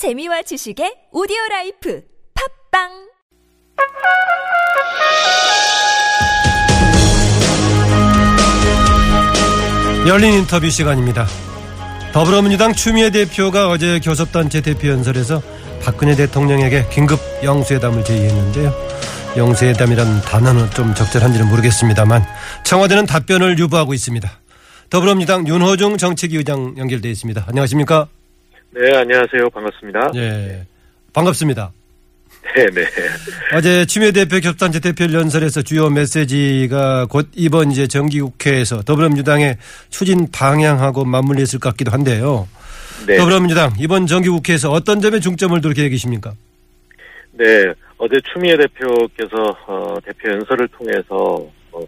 재미와 지식의 오디오 라이프 팟빵 열린 인터뷰 시간입니다. 더불어민주당 추미애 대표가 어제 교섭단체 대표 연설에서 박근혜 대통령에게 긴급 영수회담을 제의했는데요. 영수회담이란 단어는 좀 적절한지는 모르겠습니다만 청와대는 답변을 유보하고 있습니다. 더불어민주당 윤호중 정책위 의장 연결되어 있습니다. 안녕하십니까? 네, 안녕하세요. 반갑습니다. 예. 반갑습니다. 네, 네. 어제 추미애 대표 교섭단체 대표 연설에서 주요 메시지가 곧 이번 이제 정기국회에서 더불어민주당의 추진 방향하고 맞물려 있을 것 같기도 한데요. 네. 더불어민주당 이번 정기국회에서 어떤 점에 중점을 둘 계획이십니까? 네, 어제 추미애 대표께서 어, 대표 연설을 통해서 어,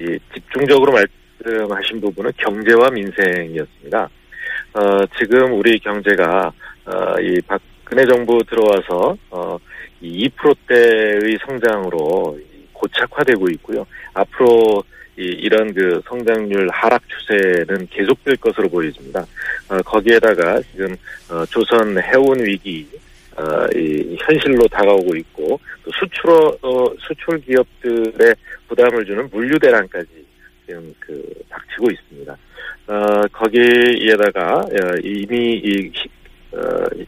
이 집중적으로 말씀하신 부분은 경제와 민생이었습니다. 어, 지금 우리 경제가 어, 이 박근혜 정부 들어와서 어, 이 2%대의 성장으로 고착화되고 있고요. 앞으로 이, 이런 그 성장률 하락 추세는 계속될 것으로 보여집니다. 어, 거기에다가 지금 어, 조선 해운 위기 어, 이 현실로 다가오고 있고 또 수출 어, 수출 기업들의 부담을 주는 물류 대란까지 지금 그 닥치고 있습니다. 어, 거기에다가 어, 이미 이 어,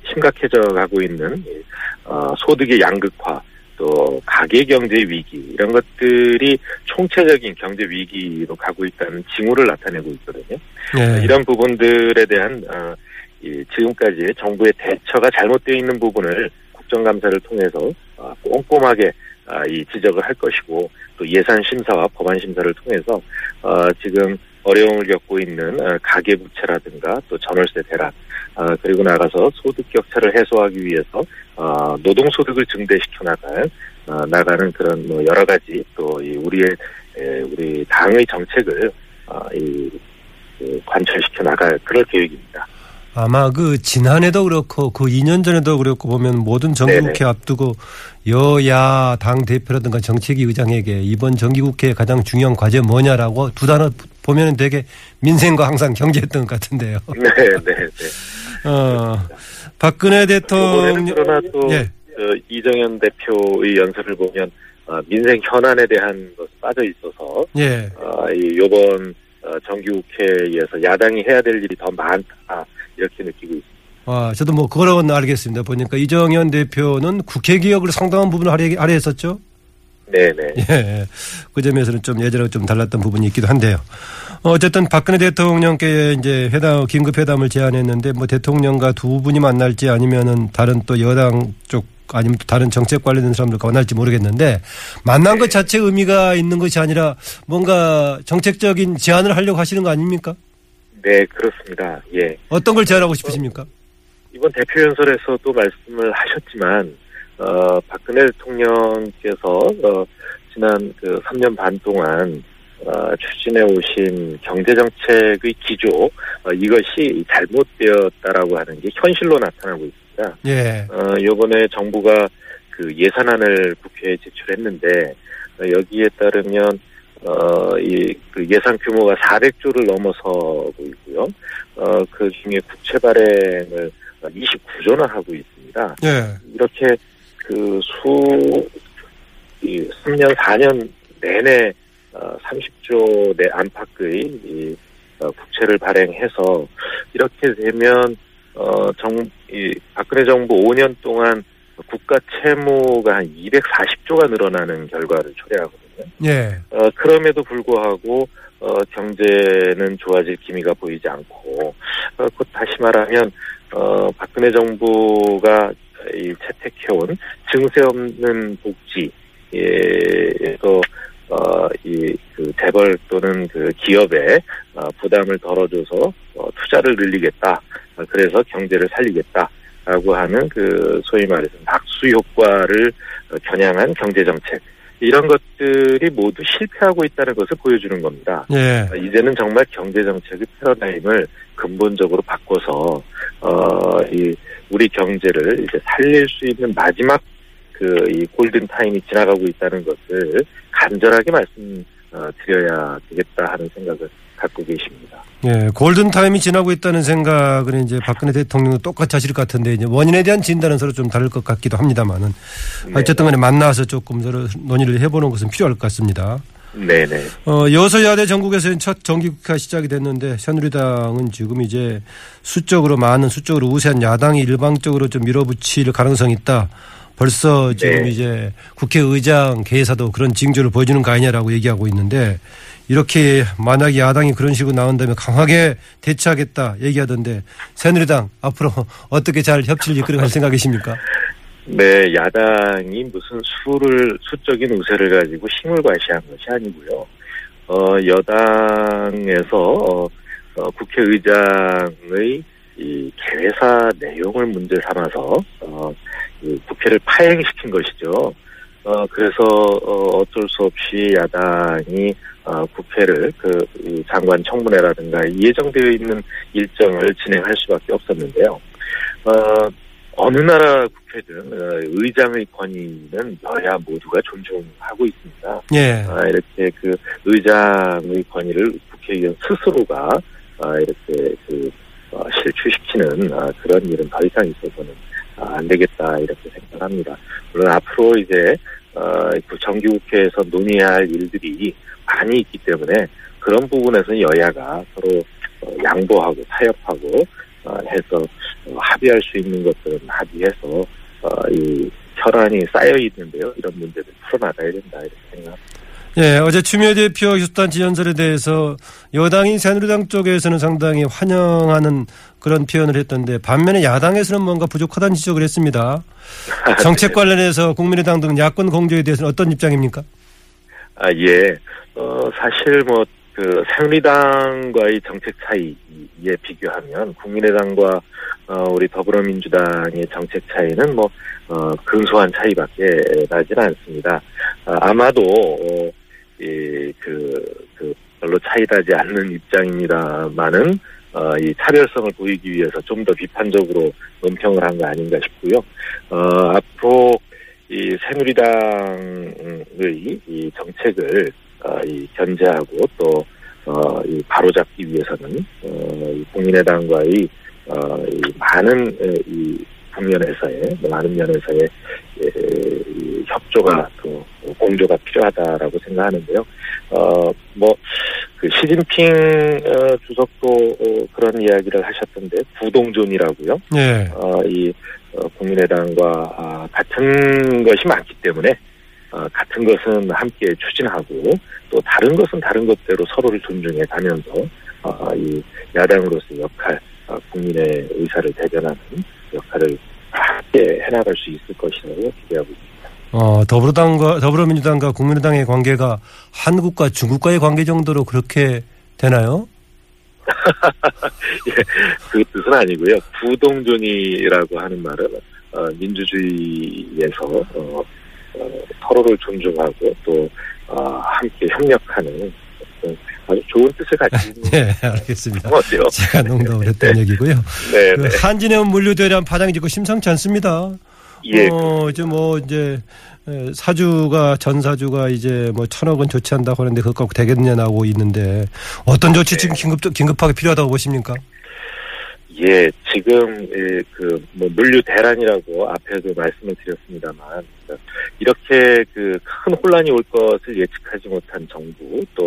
심각해져 가고 있는 이, 어, 소득의 양극화 또 가계 경제 위기 이런 것들이 총체적인 경제 위기로 가고 있다는 징후를 나타내고 있거든요. 예. 이런 부분들에 대한 어, 이 지금까지 정부의 대처가 잘못되어 있는 부분을 국정감사를 통해서 어, 꼼꼼하게 아, 이 지적을 할 것이고 또 예산 심사와 법안 심사를 통해서 어, 지금 어려움을 겪고 있는 어, 가계 부채라든가 또 전월세 대란 어, 그리고 나가서 소득 격차를 해소하기 위해서 어, 노동 소득을 증대시켜 나갈 어, 나가는 그런 뭐 여러 가지 또이 우리의 에, 우리 당의 정책을 그 관철시켜 나갈 그럴 계획입니다. 아마 그 지난해도 그렇고 그 2년 전에도 그렇고 보면 모든 정기국회. 앞두고 여야 당 대표라든가 정책위 의장에게 이번 정기국회 가장 중요한 과제 뭐냐라고 두 단어 보면은 되게 민생과 항상 경제했던 것 같은데요. 네, 네, 네. 어, 박근혜 대통령 그러나 또 예. 그 이정현 대표의 연설을 보면 어, 민생 현안에 대한 것이 빠져 있어서 예. 어, 이 요번 어, 정기국회에서 야당이 해야 될 일이 더 많다 이렇게 느끼고 있습니다. 아, 저도 뭐 그거라고는 알겠습니다. 보니까 이정현 대표는 국회 개혁을 상당한 부분을 하려, 하려 했었죠. 네, 네. 예. 그 점에서는 좀 예전하고 좀 달랐던 부분이 있기도 한데요. 어쨌든 박근혜 대통령께 이제 회담, 긴급 회담을 제안했는데 뭐 대통령과 두 분이 만날지 아니면은 다른 또 여당 쪽 아니면 또 다른 정책 관련된 사람들과 만날지 모르겠는데 만난 것 자체 의미가 있는 것이 아니라 뭔가 정책적인 제안을 하려고 하시는 거 아닙니까? 네, 그렇습니다. 예. 어떤 걸 제안하고 싶으십니까? 이번 대표 연설에서도 말씀을 하셨지만 어, 박근혜 대통령께서 어, 지난 그 3년 반 동안 어, 추진해 오신 경제 정책의 기조 어, 이것이 잘못되었다라고 하는 게 현실로 나타나고 있습니다. 예. 어, 요번에 정부가 그 예산안을 국회에 제출했는데 어, 여기에 따르면 어, 이, 그 예산 규모가 400조를 넘어서고 있고요. 어, 그 중에 국채 발행을 29조나 하고 있습니다. 예. 이렇게 그 수, 이 3년, 4년 내내 어, 30조 내 안팎의 이, 어, 국채를 발행해서 이렇게 되면 어, 정, 이 박근혜 정부 5년 동안 국가 채무가 한 240조가 늘어나는 결과를 초래하거든요. 예. 어, 그럼에도 불구하고 어, 경제는 좋아질 기미가 보이지 않고 어, 곧 다시 말하면 어, 박근혜 정부가 이 채택해온 증세 없는 복지에서 어, 이 그 재벌 또는 그 기업에 어, 부담을 덜어줘서 어, 투자를 늘리겠다. 어, 그래서 경제를 살리겠다 라고 하는 그 소위 말해서 낙수 효과를 어, 겨냥한 경제 정책 이런 것들이 모두 실패하고 있다는 것을 보여주는 겁니다. 예. 어, 이제는 정말 경제 정책의 패러다임을 근본적으로 바꿔서 어, 이 우리 경제를 이제 살릴 수 있는 마지막 그 이 골든 타임이 지나가고 있다는 것을 간절하게 말씀드려야 되겠다 하는 생각을 갖고 계십니다. 예, 골든 타임이 지나고 있다는 생각은 이제 박근혜 대통령도 똑같이 하실 것 같은데 이제 원인에 대한 진단은 서로 좀 다를 것 같기도 합니다만은 네. 어쨌든 간에 만나서 조금 서로 논의를 해보는 것은 필요할 것 같습니다. 네네. 어, 여소야대 전국에서는 첫 정기국회가 시작이 됐는데 새누리당은 지금 이제 수적으로 많은 수적으로 우세한 야당이 일방적으로 좀 밀어붙일 가능성이 있다. 벌써 지금 네. 이제 국회의장 개사도 그런 징조를 보여주는 거 아니냐라고 얘기하고 있는데 이렇게 만약에 야당이 그런 식으로 나온다면 강하게 대처하겠다 얘기하던데 새누리당 앞으로 어떻게 잘 협치를 이끌어갈 생각이십니까? 네, 야당이 무슨 수를 수적인 우세를 가지고 힘을 과시한 것이 아니고요. 어, 여당에서 어, 어, 국회의장의 이 개회사 내용을 문제 삼아서 어, 이 국회를 파행시킨 것이죠. 어, 그래서 어, 어쩔 수 없이 야당이 어, 국회를 그이 장관 청문회라든가 예정되어 있는 일정을 진행할 수밖에 없었는데요. 어, 어느 나라 국회든 어, 의장의 권위는 여야 모두가 존중하고 있습니다. 예. 아, 이렇게 그 의장의 권위를 국회의원 스스로가 아, 이렇게 그 어, 실추시키는 아, 그런 일은 더 이상 있어서는 아, 안 되겠다 이렇게 생각합니다. 물론 앞으로 이제 어, 그 정기국회에서 논의할 일들이 많이 있기 때문에 그런 부분에서 여야가 서로 어, 양보하고 타협하고 어, 해서 어, 합의할 수 있는 것들은 합의해서 어, 이 혈안이 쌓여 있는데요. 이런 문제들 풀어나가야 된다 이렇게 생각합니다. 예, 어제 추미애 대표 휴스탄 지연설에 대해서 여당인 새누리당 쪽에서는 상당히 환영하는 그런 표현을 했던데 반면에 야당에서는 뭔가 부족하다는 지적을 했습니다. 정책 관련해서 국민의당 등 야권 공조에 대해서는 어떤 입장입니까? 아, 예. 어, 사실 뭐, 그, 새누리당과의 정책 차이에 비교하면 국민의당과 어, 우리 더불어민주당의 정책 차이는 뭐, 어, 근소한 차이밖에 나질 않습니다. 아, 마도 어, 이, 그, 그, 별로 차이나지 않는 입장입니다만은, 어, 이 차별성을 보이기 위해서 좀 더 비판적으로 논평을 한 거 아닌가 싶고요. 어, 앞으로 이 새누리당의 이 정책을 어, 이 견제하고 또 어, 이 바로잡기 위해서는 어, 이 국민의당과의 어, 이 많은 에, 이 국면에서의 많은 면에서의 에, 이 협조가 또 공조가 필요하다라고 생각하는데요. 어뭐 그 시진핑 어, 주석도 어, 그런 이야기를 하셨던데 부동존이라고요. 예. 어, 이 어, 국민의당과 아, 같은 것이 많기 때문에 어, 같은 것은 함께 추진하고 또 다른 것은 다른 것대로 서로를 존중해 가면서 어, 이 야당으로서의 역할, 어, 국민의 의사를 대변하는 역할을 함께 해나갈 수 있을 것이라고 기대하고 있습니다. 어, 더불어당과 더불어민주당과 국민의당의 관계가 한국과 중국과의 관계 정도로 그렇게 되나요? 그 뜻은 아니고요. 부동존이라고 하는 말은 어, 민주주의에서 어, 어, 서로를 존중하고 또 어, 함께 협력하는 아주 좋은 뜻을 가지고 있는 네, 알겠습니다. 제가 농담을 했던 얘기고요. 네, 그 네. 한진해운 물류대란 파장이 짓고 심상치 않습니다. 예, 어, 이제 뭐 이제 에, 사주가 전 사주가 이제 뭐 천억 원 조치한다고 하는데 그것 갖고 되겠냐 나오고 있는데 어떤 조치 지금 긴급 긴급하게 필요하다고 보십니까? 예, 지금 그뭐 물류 대란이라고 앞에도 말씀을 드렸습니다만 이렇게 그 큰 혼란이 올 것을 예측하지 못한 정부 또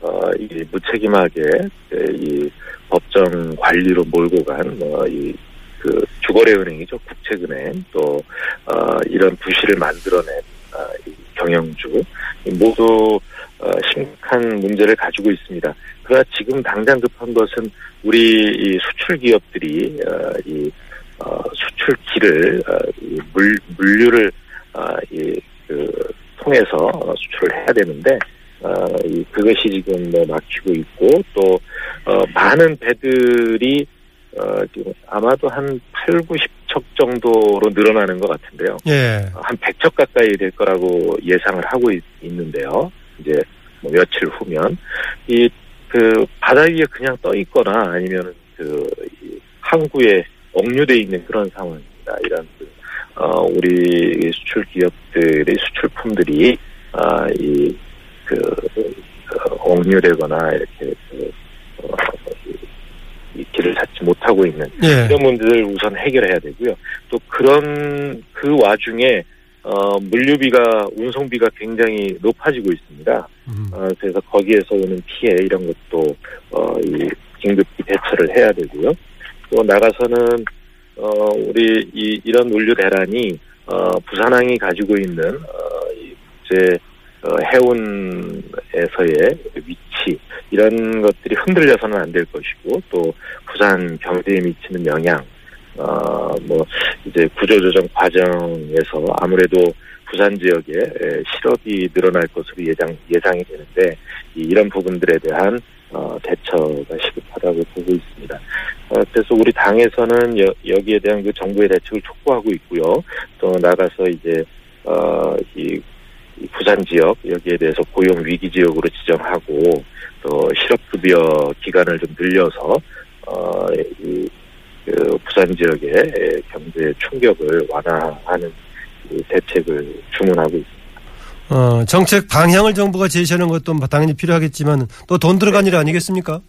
어 이 무책임하게 그이 법정 관리로 몰고 간뭐이 그 주거래 은행이죠. 국책은행. 또 어, 이런 부실을 만들어낸 어, 이 경영주. 이 모두 어, 심각한 문제를 가지고 있습니다. 그러나 지금 당장 급한 것은 우리 이 수출 기업들이 어, 이 어, 수출 길을 어, 이 물, 물류를 어, 이 그 통해서 어, 수출을 해야 되는데 어, 이 그것이 지금 뭐 막히고 있고 또 어, 많은 배들이 어, 지금 아마도 한 8, 90척 정도로 늘어나는 것 같은데요. 예. 한 100척 가까이 될 거라고 예상을 하고 있, 는데요 이제 뭐 며칠 후면 이 그 바다 위에 그냥 떠 있거나 아니면 그이 항구에 억류돼 있는 그런 상황입니다. 이런 그, 어 우리 수출 기업들의 수출품들이 아 이 그 그, 억류되거나 이렇게 그 못하고 있는 예. 이런 문제를 우선 해결해야 되고요. 또 그런 그 와중에 어, 물류비가 운송비가 굉장히 높아지고 있습니다. 음. 어, 그래서 거기에서 오는 피해 이런 것도 어, 이 긴급히 대처를 해야 되고요. 또 나가서는 어, 우리 이, 이런 물류 대란이 어, 부산항이 가지고 있는 어, 이 국제 어, 해운에서의 위치 이런 것들이 흔들려서는 안 될 것이고 또 부산 경제에 미치는 영향 어, 뭐 이제 구조조정 과정에서 아무래도 부산 지역에 에, 실업이 늘어날 것으로 예상 예상이 되는데 이, 이런 부분들에 대한 어, 대처가 시급하다고 보고 있습니다. 어, 그래서 우리 당에서는 여, 여기에 대한 그 정부의 대책을 촉구하고 있고요. 또 나가서 이제 어, 이, 이 부산 지역 여기에 대해서 고용 위기 지역으로 지정하고 또 실업급여 기간을 좀 늘려서 어, 이, 그 부산 지역의 경제 충격을 완화하는 이 대책을 주문하고 있습니다. 어, 정책 방향을 정부가 제시하는 것도 당연히 필요하겠지만 또 돈 들어간 일 아니겠습니까?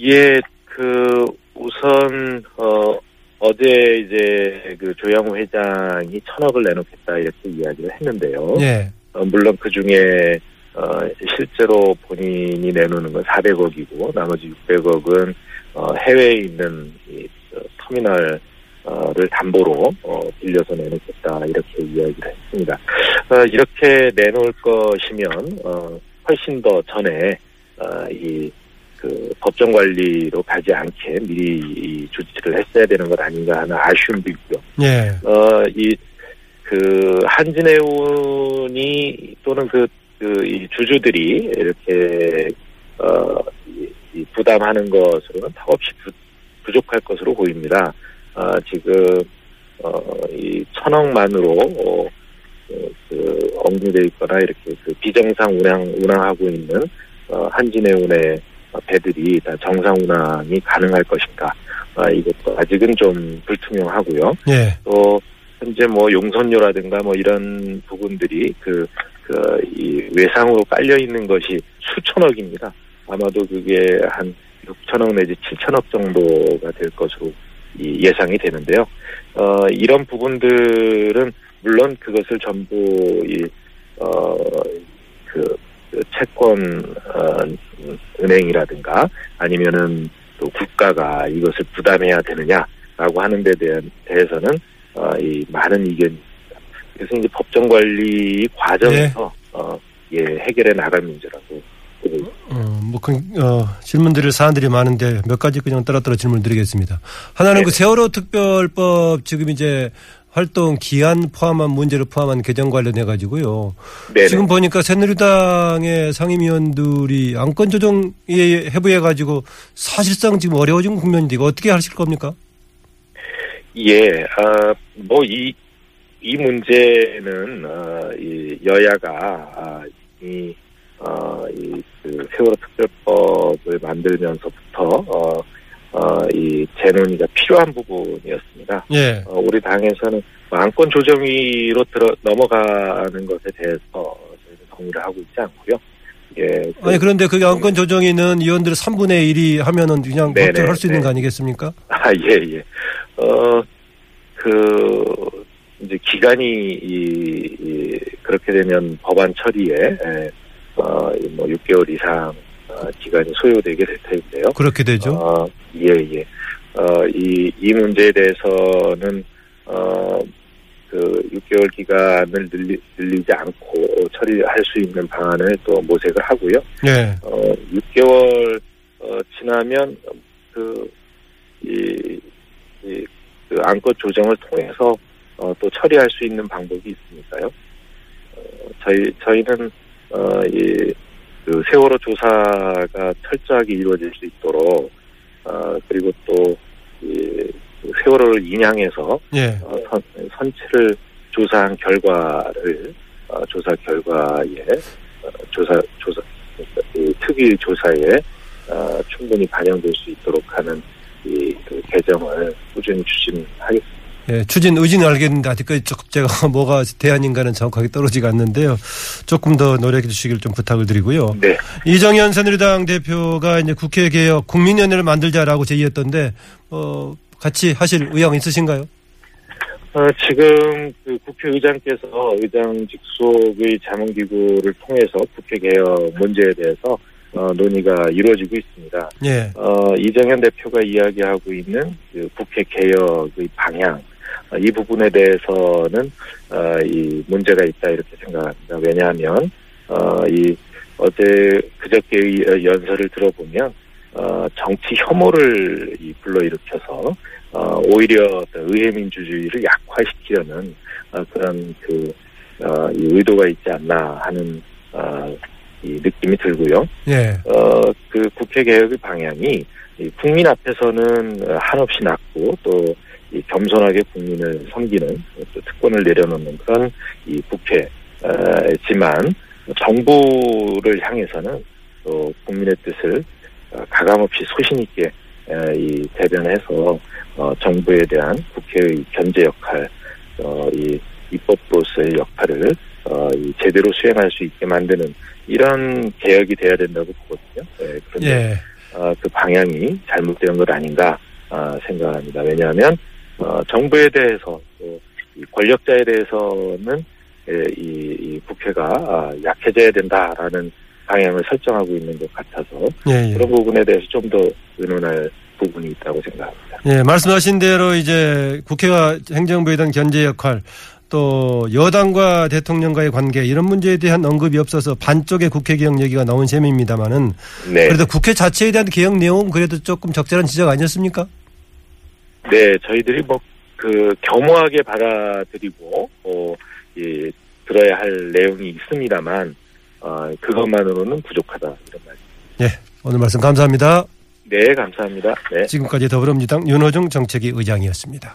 예, 그 우선 어 어제 이제 그 조영우 회장이 천억을 내놓겠다 이렇게 이야기를 했는데요. 예. 어, 물론 그 중에 어 실제로 본인이 내놓는 건 400억이고 나머지 600억은 어 해외에 있는 이 어, 터미널 를 담보로 어, 빌려서 내놓겠다 이렇게 이야기를 했습니다. 어, 이렇게 내놓을 것이면 어, 훨씬 더 전에 어, 이 그 법정 관리로 가지 않게 미리 이 조치를 했어야 되는 것 아닌가 하는 아쉬움도 있고요. 예. 어, 이, 그, 한진해운이 또는 그, 그, 이 주주들이 이렇게, 어, 이, 이 부담하는 것으로는 턱없이 부, 부족할 것으로 보입니다. 어, 지금, 어, 이 천억만으로, 어, 그, 그 억류돼 있거나 이렇게 그 비정상 운항, 운항하고 있는, 어, 한진해운의 배들이 다 정상 운항이 가능할 것인가. 아, 이것도 아직은 좀 불투명하고요. 예. 또 현재 뭐 용선료라든가 뭐 이런 부분들이 그 그 이 외상으로 깔려 있는 것이 수천억입니다. 아마도 그게 한 6천억 내지 7천억 정도가 될 것으로 이 예상이 되는데요. 어 이런 부분들은 물론 그것을 전부 이 어 그 채권 어, 은행이라든가 아니면은 또 국가가 이것을 부담해야 되느냐라고 하는 데 대한 대해서는 어, 이 많은 있습니다. 그래서 이제 법정 관리 과정에서 어, 예, 해결해 나갈 문제라고. 어, 뭐, 그, 어, 질문 드릴 사안들이 많은데 몇 가지 그냥 따로따로 질문 드리겠습니다. 하나는 네네. 그 세월호 특별법 지금 이제 활동 기한 포함한 문제를 포함한 개정 관련해 가지고요. 지금 보니까 새누리당의 상임위원들이 안건 조정에 해부해 가지고 사실상 지금 어려워진 국면인데 이거 어떻게 하실 겁니까? 예, 아, 뭐, 이, 이 문제는, 어, 이 여야가, 아, 이, 어, 이, 그, 세월호 특별법을 만들면서부터, 어, 어, 이 재논의가 필요한 부분이었습니다. 예. 어, 우리 당에서는 뭐 안건 조정위로 들어, 넘어가는 것에 대해서 저희는 동의를 하고 있지 않고요. 예. 그- 아니 그런데 그게 안건 조정위는 의원들 3분의 1이 하면은 그냥 네네, 법대로 할수 있는 네. 거 아니겠습니까? 아, 예, 예. 어, 그, 이제 기간이, 이, 이 그렇게 되면 법안 처리에, 에, 어, 이뭐 6개월 이상, 어, 기간이 소요되게 될 텐데요. 그렇게 되죠. 어, 예, 예. 어, 이, 이 문제에 대해서는, 어, 그 6개월 기간을 늘리, 늘리지 않고 처리할 수 있는 방안을 또 모색을 하고요. 예. 어, 6개월 어, 지나면 그, 이, 이, 그 안건 조정을 통해서 어, 또 처리할 수 있는 방법이 있으니까요. 어, 저희 저희는 어, 이, 그 세월호 조사가 철저하게 이루어질 수 있도록 어, 그리고 또 이, 그 세월호를 인양해서 예. 어, 선, 선체를 조사한 결과를 어, 조사 결과에 어, 조사 조사 이 특위 조사에 어, 충분히 반영될 수 있도록 하는 이 그 개정을 꾸준히 추진하겠습니다. 예, 추진 의지는 알겠는데 아직까지 조금 제가 뭐가 대안인가는 정확하게 떨어지가 않는데요. 조금 더 노력해 주시길 좀 부탁을 드리고요. 네. 이정현 새누리당 대표가 이제 국회 개혁 국민연회를 만들자라고 제의했던데 어 같이 하실 의향 있으신가요? 어, 지금 그 국회의장께서 의장 직속의 자문기구를 통해서 국회 개혁 문제에 대해서 어, 논의가 이루어지고 있습니다. 예. 어, 이정현 대표가 이야기하고 있는 그 국회 개혁의 방향, 어, 이 부분에 대해서는, 어, 이 문제가 있다 이렇게 생각합니다. 왜냐하면, 어, 이 어제 그저께의 연설을 들어보면, 어, 정치 혐오를 이 불러일으켜서, 어, 오히려 어떤 의회 민주주의를 약화시키려는, 어, 그런 그, 어, 이 의도가 있지 않나 하는, 어, 이 느낌이 들고요. 예. 어, 그 국회 개혁의 방향이 이 국민 앞에서는 어, 한없이 낮고 또 이 겸손하게 국민을 섬기는 또 특권을 내려놓는 그런 이 국회지만 정부를 향해서는 또 국민의 뜻을 어, 가감없이 소신 있게 이 대변해서 어, 정부에 대한 국회의 견제 역할, 어, 이 입법부로서의 역할을 어, 이 제대로 수행할 수 있게 만드는 이런 개혁이 돼야 된다고 보거든요. 네, 그런데 예. 어, 그 방향이 잘못된 것 아닌가 어, 생각합니다. 왜냐하면 어, 정부에 대해서 권력자에 대해서는 예, 이, 이 국회가 아, 약해져야 된다라는 방향을 설정하고 있는 것 같아서 예, 예. 그런 부분에 대해서 좀 더 의논할 부분이 있다고 생각합니다. 예, 말씀하신 대로 이제 국회가 행정부에 대한 견제 역할 또 여당과 대통령과의 관계 이런 문제에 대한 언급이 없어서 반쪽의 국회 개혁 얘기가 나온 셈입니다만은 네, 그래도 국회 자체에 대한 개혁 내용은 그래도 조금 적절한 지적 아니었습니까? 네, 저희들이 뭐 그 겸허하게 받아들이고 어, 예, 들어야 할 내용이 있습니다만 어, 그것만으로는 부족하다 이런 말. 예, 오늘 말씀 감사합니다. 네, 감사합니다. 네. 지금까지 더불어민주당 윤호중 정책위 의장이었습니다.